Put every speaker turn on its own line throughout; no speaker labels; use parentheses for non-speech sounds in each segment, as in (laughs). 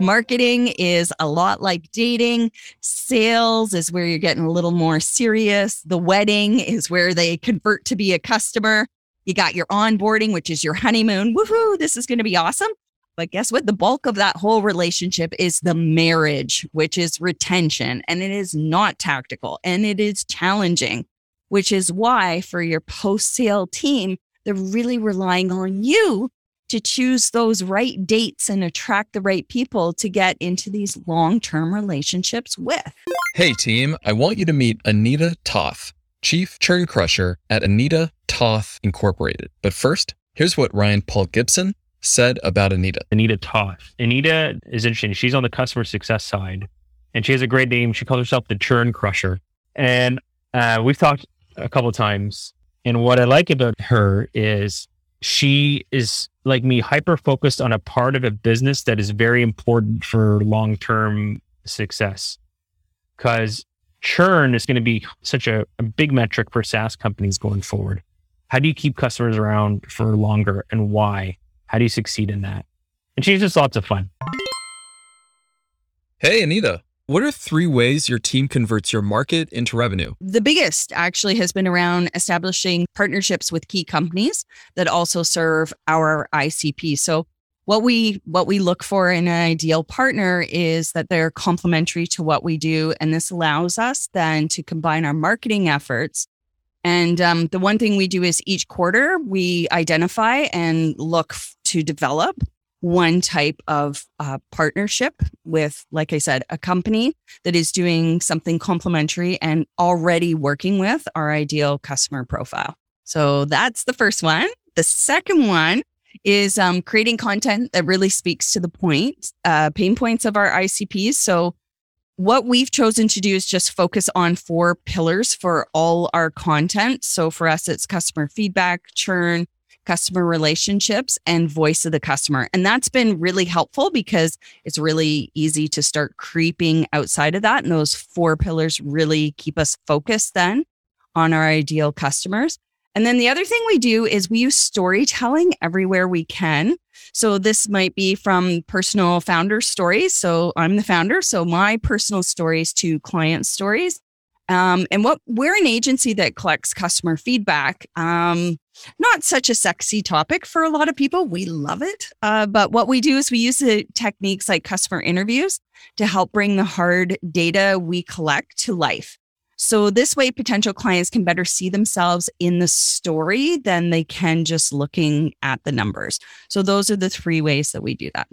Marketing is a lot like dating. Sales is where you're getting a little more serious. The wedding is where they convert to be a customer. You got your onboarding, which is your honeymoon. Woohoo, this is going to be awesome. But guess what? The bulk of that whole relationship is the marriage, which is retention. And it is not tactical and it is challenging, which is why for your post sale team, they're really relying on you to choose those right dates and attract the right people to get into these long term relationships with.
Hey, team, I want you to meet Anita Toth, Chief Churn Crusher at Anita Toth Incorporated. But first, here's what Ryan Paul Gibson said about Anita.
Anita Toth. Anita is interesting. She's on the customer success side and she has a great name. She calls herself the Churn Crusher. And uh, we've talked a couple times. And what I like about her is she is like me hyper focused on a part of a business that is very important for long term success. Because churn is going to be such a, a big metric for SaaS companies going forward. How do you keep customers around for longer and why? How do you succeed in that? And she's just lots of fun.
Hey, Anita. What are three ways your team converts your market into revenue?
The biggest actually has been around establishing partnerships with key companies that also serve our ICP. So what we what we look for in an ideal partner is that they're complementary to what we do and this allows us then to combine our marketing efforts and um, the one thing we do is each quarter we identify and look f- to develop one type of uh, partnership with, like I said, a company that is doing something complementary and already working with our ideal customer profile. So that's the first one. The second one is um, creating content that really speaks to the point, uh, pain points of our ICPs. So what we've chosen to do is just focus on four pillars for all our content. So for us, it's customer feedback, churn, customer relationships, and voice of the customer. And that's been really helpful because it's really easy to start creeping outside of that. And those four pillars really keep us focused then on our ideal customers. And then the other thing we do is we use storytelling everywhere we can. So this might be from personal founder stories. So I'm the founder. So my personal stories to client stories. Um, and what we're an agency that collects customer feedback. Um, not such a sexy topic for a lot of people. We love it. Uh, but what we do is we use the techniques like customer interviews to help bring the hard data we collect to life. So this way, potential clients can better see themselves in the story than they can just looking at the numbers. So those are the three ways that we do that.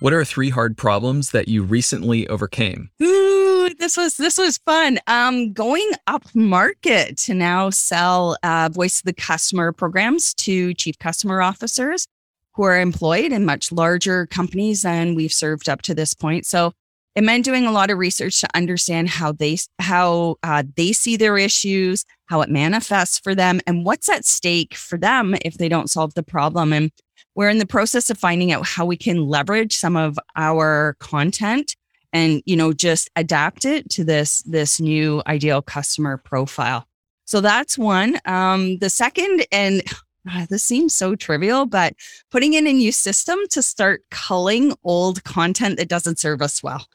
What are three hard problems that you recently overcame? (laughs)
This was this was fun. Um, going up market to now sell uh, voice of the customer programs to chief customer officers who are employed in much larger companies than we've served up to this point. So it meant doing a lot of research to understand how they how uh, they see their issues, how it manifests for them, and what's at stake for them if they don't solve the problem. And we're in the process of finding out how we can leverage some of our content and you know just adapt it to this this new ideal customer profile. So that's one. Um, the second and uh, this seems so trivial, but putting in a new system to start culling old content that doesn't serve us well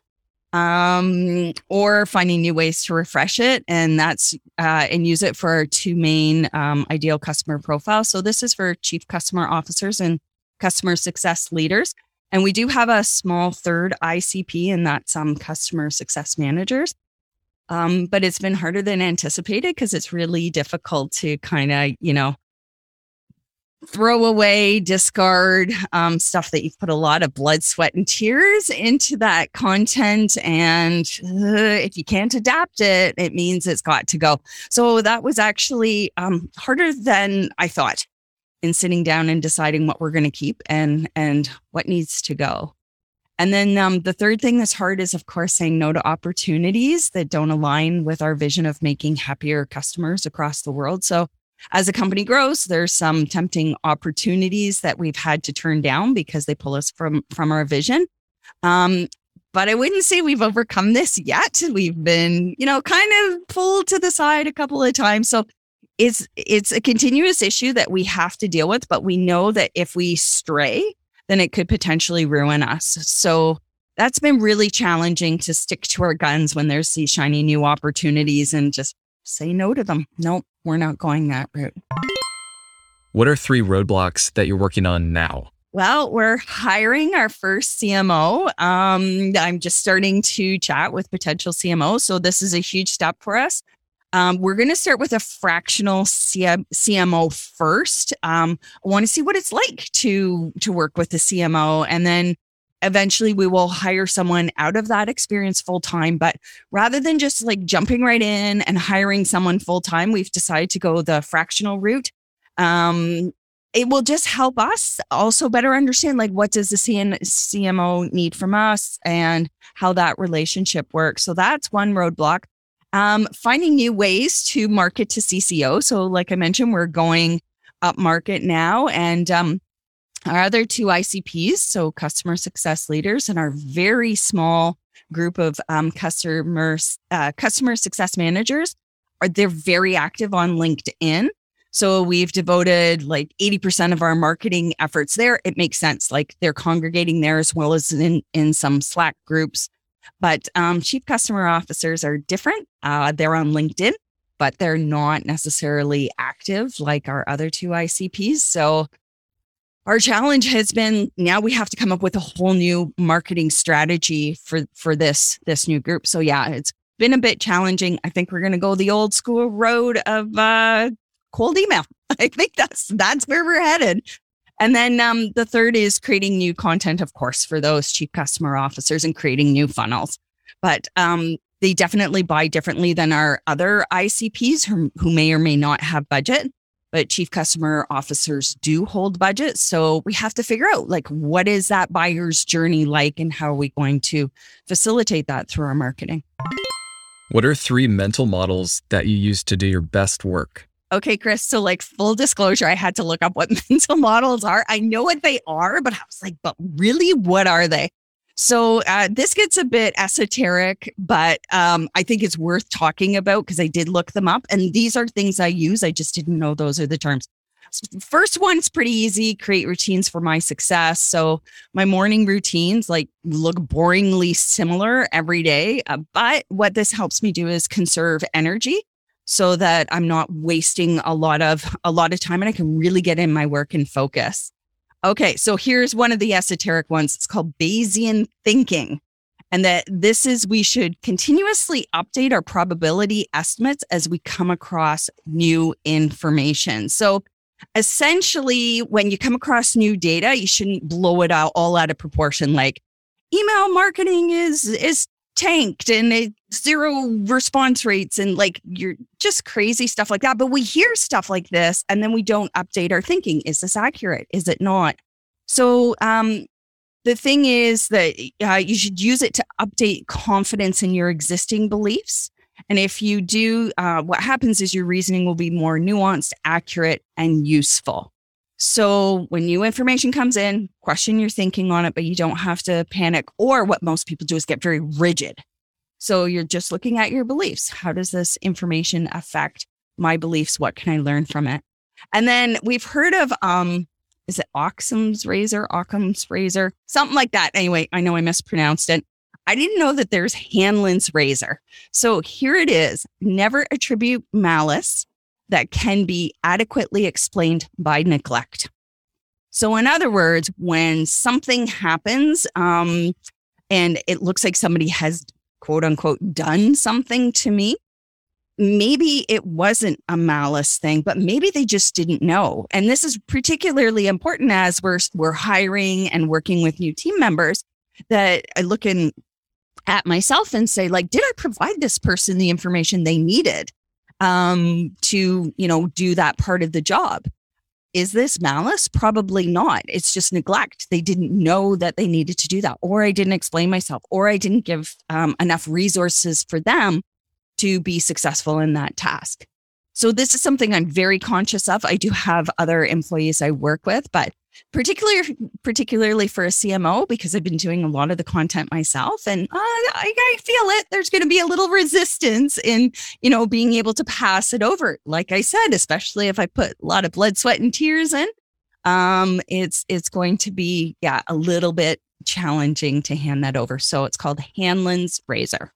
um, or finding new ways to refresh it. And that's uh, and use it for our two main um, ideal customer profiles. So this is for chief customer officers and customer success leaders. And we do have a small third ICP, and that's um, customer success managers. Um, but it's been harder than anticipated because it's really difficult to kind of, you know, throw away, discard um, stuff that you've put a lot of blood, sweat, and tears into that content. And uh, if you can't adapt it, it means it's got to go. So that was actually um, harder than I thought in sitting down and deciding what we're going to keep and and what needs to go. And then um, the third thing that's hard is, of course, saying no to opportunities that don't align with our vision of making happier customers across the world. So as a company grows, there's some tempting opportunities that we've had to turn down because they pull us from from our vision. Um, but I wouldn't say we've overcome this yet. We've been, you know, kind of pulled to the side a couple of times. So it's it's a continuous issue that we have to deal with. But we know that if we stray, then it could potentially ruin us. So that's been really challenging to stick to our guns when there's these shiny new opportunities and just say no to them. Nope, we're not going that route.
What are three roadblocks that you're working on now?
Well, we're hiring our first CMO. Um, I'm just starting to chat with potential CMOs. So this is a huge step for us. Um, we're going to start with a fractional CMO first. Um, I want to see what it's like to to work with the CMO, and then eventually we will hire someone out of that experience full time. But rather than just like jumping right in and hiring someone full time, we've decided to go the fractional route. Um, it will just help us also better understand like what does the CMO need from us and how that relationship works. So that's one roadblock. Um, finding new ways to market to CCO. So, like I mentioned, we're going up market now, and um, our other two ICPs, so customer success leaders, and our very small group of um, customer uh, customer success managers, are they're very active on LinkedIn. So we've devoted like 80% of our marketing efforts there. It makes sense. Like they're congregating there as well as in, in some Slack groups. But um, chief customer officers are different. Uh, they're on LinkedIn, but they're not necessarily active like our other two ICPs. So our challenge has been now we have to come up with a whole new marketing strategy for for this this new group. So yeah, it's been a bit challenging. I think we're going to go the old school road of uh, cold email. (laughs) I think that's that's where we're headed. And then um, the third is creating new content, of course, for those chief customer officers and creating new funnels. But um, they definitely buy differently than our other ICPs who, who may or may not have budget. But chief customer officers do hold budget. So we have to figure out like what is that buyer's journey like and how are we going to facilitate that through our marketing.
What are three mental models that you use to do your best work?
Okay, Chris. So, like, full disclosure, I had to look up what (laughs) mental models are. I know what they are, but I was like, but really, what are they? So, uh, this gets a bit esoteric, but um, I think it's worth talking about because I did look them up. And these are things I use. I just didn't know those are the terms. First one's pretty easy create routines for my success. So, my morning routines like look boringly similar every day. Uh, but what this helps me do is conserve energy so that I'm not wasting a lot of a lot of time and I can really get in my work and focus. Okay, so here's one of the esoteric ones. It's called Bayesian thinking. And that this is we should continuously update our probability estimates as we come across new information. So essentially, when you come across new data, you shouldn't blow it out all out of proportion. Like email marketing is is tanked and it, zero response rates and like you're just crazy stuff like that. But we hear stuff like this and then we don't update our thinking. Is this accurate? Is it not? So, um, the thing is that uh, you should use it to update confidence in your existing beliefs. And if you do, uh, what happens is your reasoning will be more nuanced, accurate, and useful. So when new information comes in, question your thinking on it, but you don't have to panic. Or what most people do is get very rigid. So you're just looking at your beliefs. How does this information affect my beliefs? What can I learn from it? And then we've heard of um, is it Occam's razor, Occam's razor, something like that. Anyway, I know I mispronounced it. I didn't know that there's Hanlon's razor. So here it is. Never attribute malice that can be adequately explained by neglect. So, in other words, when something happens um, and it looks like somebody has quote unquote done something to me, maybe it wasn't a malice thing, but maybe they just didn't know. And this is particularly important as we're we're hiring and working with new team members that I look in at myself and say, like, did I provide this person the information they needed? Um, to, you know, do that part of the job. Is this malice? Probably not. It's just neglect. They didn't know that they needed to do that, or I didn't explain myself, or I didn't give um, enough resources for them to be successful in that task. So this is something I'm very conscious of. I do have other employees I work with, but particularly particularly for a CMO because I've been doing a lot of the content myself and uh, I, I feel it there's going to be a little resistance in you know being able to pass it over like I said especially if I put a lot of blood sweat and tears in um, it's it's going to be yeah a little bit challenging to hand that over. So it's called Hanlon's razor.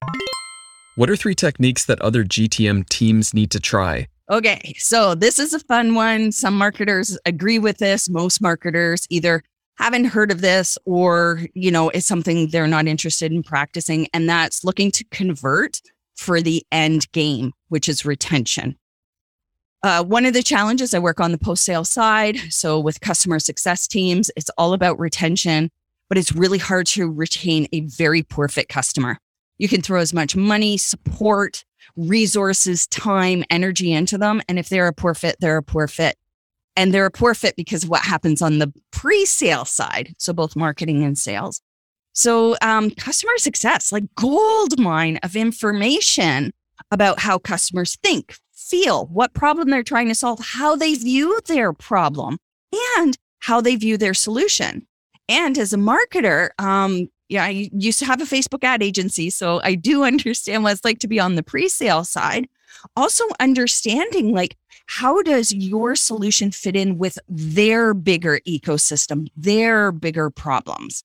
What are three techniques that other GTM teams need to try?
Okay, so this is a fun one. Some marketers agree with this. Most marketers either haven't heard of this or, you know, it's something they're not interested in practicing. And that's looking to convert for the end game, which is retention. Uh, one of the challenges I work on the post sale side. So with customer success teams, it's all about retention, but it's really hard to retain a very poor fit customer. You can throw as much money, support, resources, time, energy into them. And if they're a poor fit, they're a poor fit. And they're a poor fit because of what happens on the pre sale side. So both marketing and sales. So, um, customer success, like gold mine of information about how customers think, feel, what problem they're trying to solve, how they view their problem, and how they view their solution. And as a marketer, um, yeah, I used to have a Facebook ad agency, so I do (laughs) understand what it's like to be on the pre-sale side. Also understanding like how does your solution fit in with their bigger ecosystem, their bigger problems.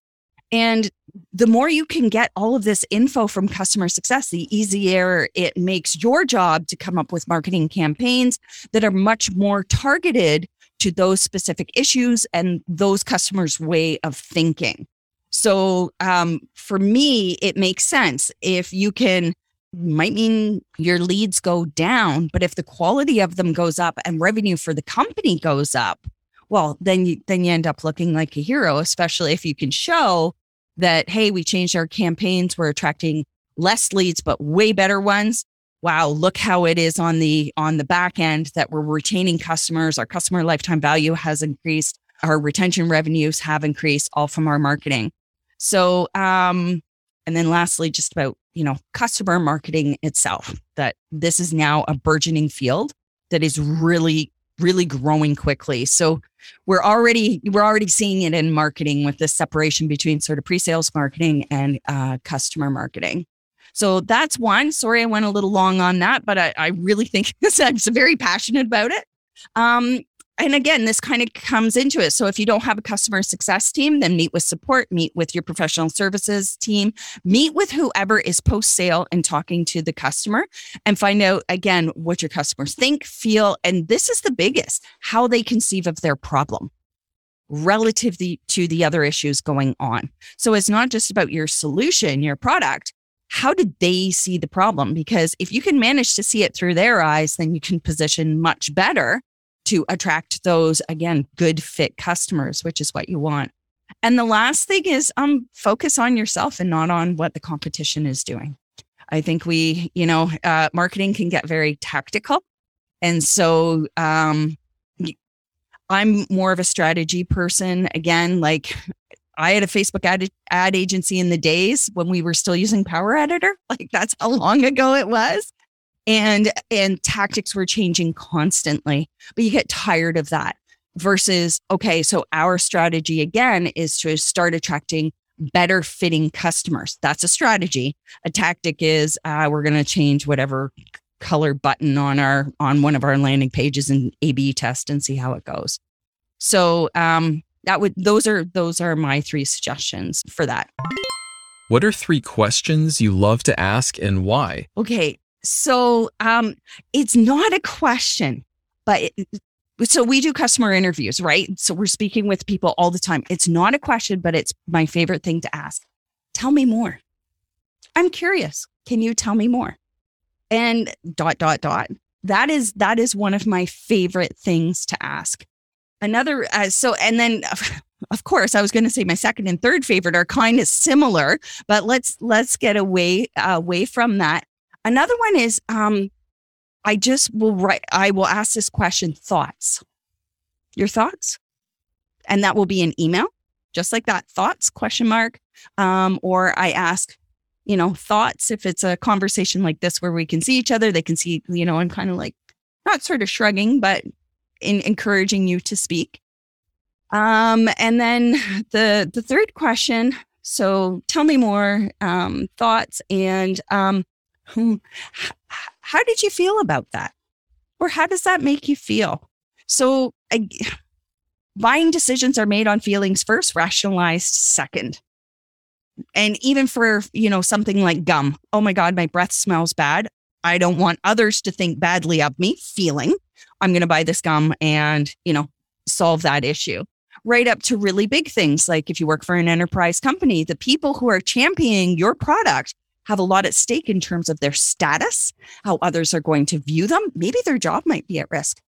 And the more you can get all of this info from customer success, the easier it makes your job to come up with marketing campaigns that are much more targeted to those specific issues and those customers' way of thinking. So um, for me, it makes sense if you can might mean your leads go down, but if the quality of them goes up and revenue for the company goes up, well, then you then you end up looking like a hero, especially if you can show that hey, we changed our campaigns, we're attracting less leads but way better ones. Wow, look how it is on the on the back end that we're retaining customers, our customer lifetime value has increased, our retention revenues have increased all from our marketing. So, um, and then lastly, just about, you know, customer marketing itself, that this is now a burgeoning field that is really, really growing quickly. So we're already, we're already seeing it in marketing with this separation between sort of pre-sales marketing and uh, customer marketing. So that's one. Sorry, I went a little long on that, but I, I really think (laughs) I'm very passionate about it. Um, and again, this kind of comes into it. So if you don't have a customer success team, then meet with support, meet with your professional services team, meet with whoever is post sale and talking to the customer and find out again what your customers think, feel. And this is the biggest how they conceive of their problem relative to the other issues going on. So it's not just about your solution, your product. How did they see the problem? Because if you can manage to see it through their eyes, then you can position much better to attract those again good fit customers which is what you want. And the last thing is um focus on yourself and not on what the competition is doing. I think we you know uh, marketing can get very tactical. And so um i'm more of a strategy person. Again like I had a Facebook ad, ad agency in the days when we were still using Power Editor. (laughs) Like that's how long ago it was and and tactics were changing constantly but you get tired of that versus okay so our strategy again is to start attracting better fitting customers. That's a strategy. A tactic is uh, we're going to change whatever color button on our on one of our landing pages and a b test and see how it goes. So um that would those are those are my three suggestions for that.
What are three questions you love to ask and why?
Okay so um, it's not a question, but it, so we do customer interviews, right? So we're speaking with people all the time. It's not a question, but it's my favorite thing to ask. Tell me more. I'm curious. Can you tell me more? And dot dot dot. That is that is one of my favorite things to ask. Another uh, so and then (laughs) of course i was going to say my second and third favorite are kind of similar but let's let's get away uh, away from that Another one is um, I just will write, I will ask this question thoughts. Your thoughts? And that will be an email, just like that thoughts question mark. Um, or I ask, you know, thoughts if it's a conversation like this where we can see each other, they can see, you know, I'm kind of like not sort of shrugging, but in encouraging you to speak. Um, and then (laughs) the the third question. So tell me more um, thoughts and um, Hmm. How did you feel about that? Or how does that make you feel? So, I, buying decisions are made on feelings first, rationalized second. And even for, you know, something like gum. Oh my God, my breath smells bad. I don't want others to think badly of me, feeling I'm going to buy this gum and, you know, solve that issue. Right up to really big things like if you work for an enterprise company, the people who are championing your product have a lot at stake in terms of their status, how others are going to view them. Maybe their job might be at risk.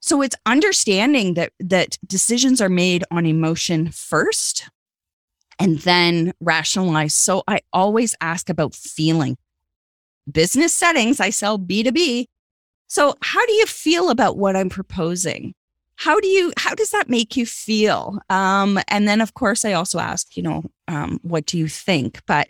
So it's understanding that that decisions are made on emotion first and then rationalize. So I always ask about feeling. Business settings, I sell B2B. So how do you feel about what I'm proposing? How do you how does that make you feel? Um, and then of course I also ask, you know, um, what do you think? But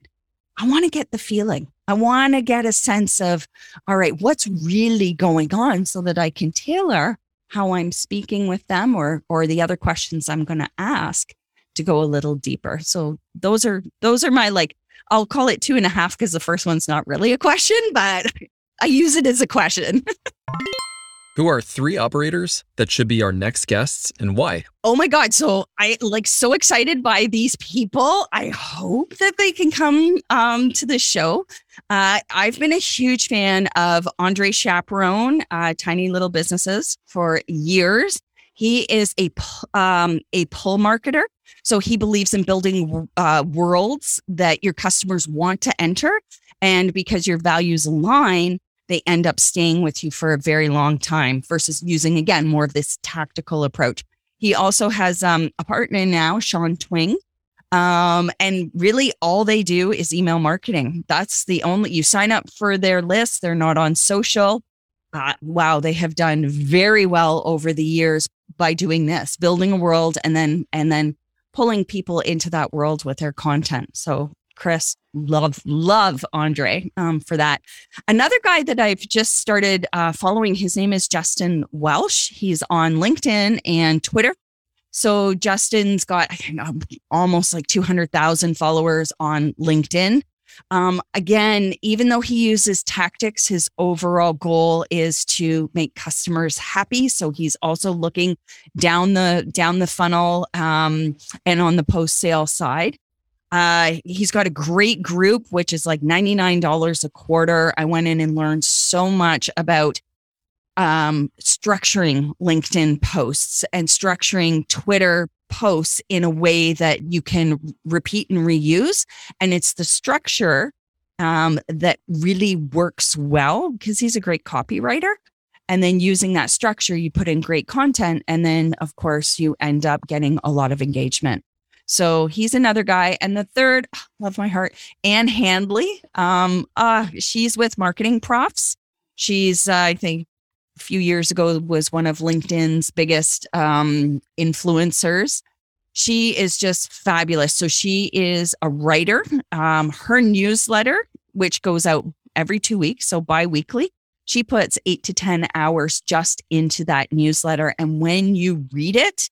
I want to get the feeling. I want to get a sense of, all right, what's really going on so that I can tailor how I'm speaking with them or or the other questions I'm going to ask to go a little deeper. So those are those are my like I'll call it two and a half because the first one's not really a question, but (laughs) I use it as a question. (laughs)
Who are three operators that should be our next guests and why?
Oh my God. So I like so excited by these people. I hope that they can come um, to the show. Uh, I've been a huge fan of Andre Chaperon, uh, Tiny Little Businesses, for years. He is a um, a pull marketer, so he believes in building uh, worlds that your customers want to enter, and because your values align, they end up staying with you for a very long time versus using, again, more of this tactical approach. He also has um, a partner now, Sean Twing. Um, and really, all they do is email marketing. That's the only, you sign up for their list, they're not on social. Uh, wow, they have done very well over the years by doing this, building a world and then, and then pulling people into that world with their content. So Chris. Love, love Andre um, for that. Another guy that I've just started uh, following, his name is Justin Welsh. He's on LinkedIn and Twitter. So Justin's got, almost like 200,000 followers on LinkedIn. Um, again, even though he uses tactics, his overall goal is to make customers happy. So he's also looking down the down the funnel um, and on the post sale side. Uh, he's got a great group, which is like $99 a quarter. I went in and learned so much about um, structuring LinkedIn posts and structuring Twitter posts in a way that you can repeat and reuse. And it's the structure um, that really works well because he's a great copywriter. And then using that structure, you put in great content. And then, of course, you end up getting a lot of engagement. So he's another guy. And the third, love my heart, Ann Handley. Um, uh, she's with Marketing Profs. She's, uh, I think, a few years ago was one of LinkedIn's biggest um, influencers. She is just fabulous. So she is a writer. Um, her newsletter, which goes out every two weeks, so bi-weekly, she puts eight to 10 hours just into that newsletter. And when you read it,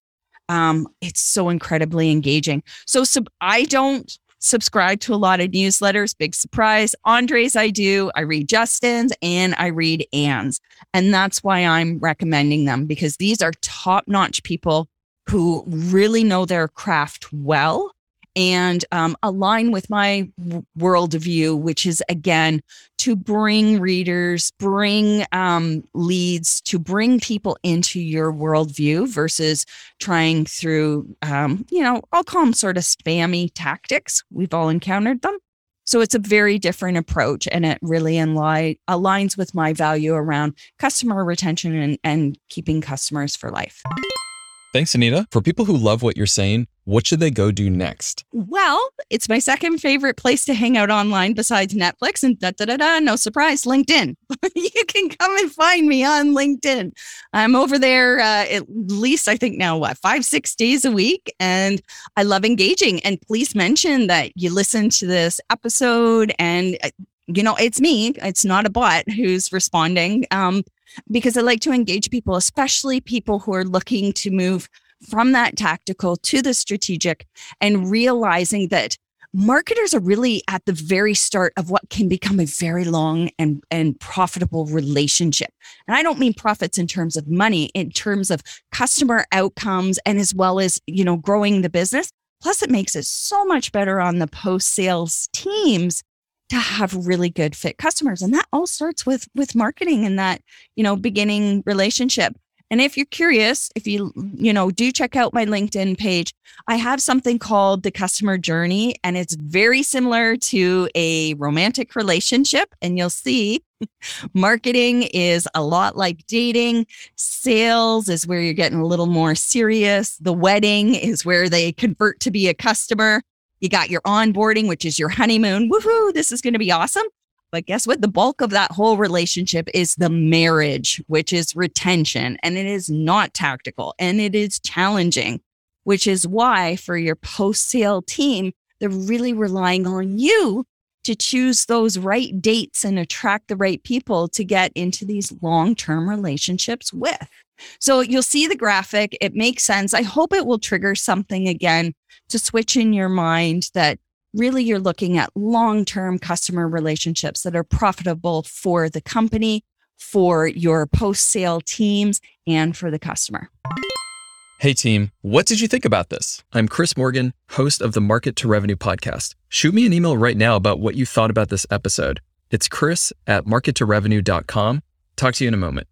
um, it's so incredibly engaging. So, so I don't subscribe to a lot of newsletters. Big surprise. Andre's I do. I read Justin's and I read Ann's. And that's why I'm recommending them because these are top notch people who really know their craft well and um, align with my worldview, which is again to bring readers, bring um, leads, to bring people into your worldview versus trying through, um, you know, I'll call them sort of spammy tactics. We've all encountered them. So it's a very different approach and it really align, aligns with my value around customer retention and, and keeping customers for life.
Thanks, Anita. For people who love what you're saying, what should they go do next?
Well, it's my second favorite place to hang out online besides Netflix and da da da da. No surprise, LinkedIn. (laughs) you can come and find me on LinkedIn. I'm over there uh, at least, I think now, what, five, six days a week. And I love engaging. And please mention that you listen to this episode and uh, you know, it's me. It's not a bot who's responding. Um, because I like to engage people, especially people who are looking to move from that tactical to the strategic and realizing that marketers are really at the very start of what can become a very long and, and profitable relationship. And I don't mean profits in terms of money, in terms of customer outcomes and as well as, you know, growing the business. Plus, it makes it so much better on the post sales teams to have really good fit customers. And that all starts with with marketing and that, you know, beginning relationship. And if you're curious, if you, you know, do check out my LinkedIn page, I have something called the customer journey, and it's very similar to a romantic relationship. And you'll see (laughs) marketing is a lot like dating. Sales is where you're getting a little more serious. The wedding is where they convert to be a customer. You got your onboarding, which is your honeymoon. Woohoo, this is going to be awesome. But guess what? The bulk of that whole relationship is the marriage, which is retention. And it is not tactical and it is challenging, which is why for your post sale team, they're really relying on you to choose those right dates and attract the right people to get into these long term relationships with. So you'll see the graphic. It makes sense. I hope it will trigger something again to switch in your mind that really you're looking at long term customer relationships that are profitable for the company, for your post sale teams, and for the customer.
Hey team, what did you think about this? I'm Chris Morgan, host of the Market to Revenue podcast. Shoot me an email right now about what you thought about this episode. It's chris at markettorevenue.com. Talk to you in a moment.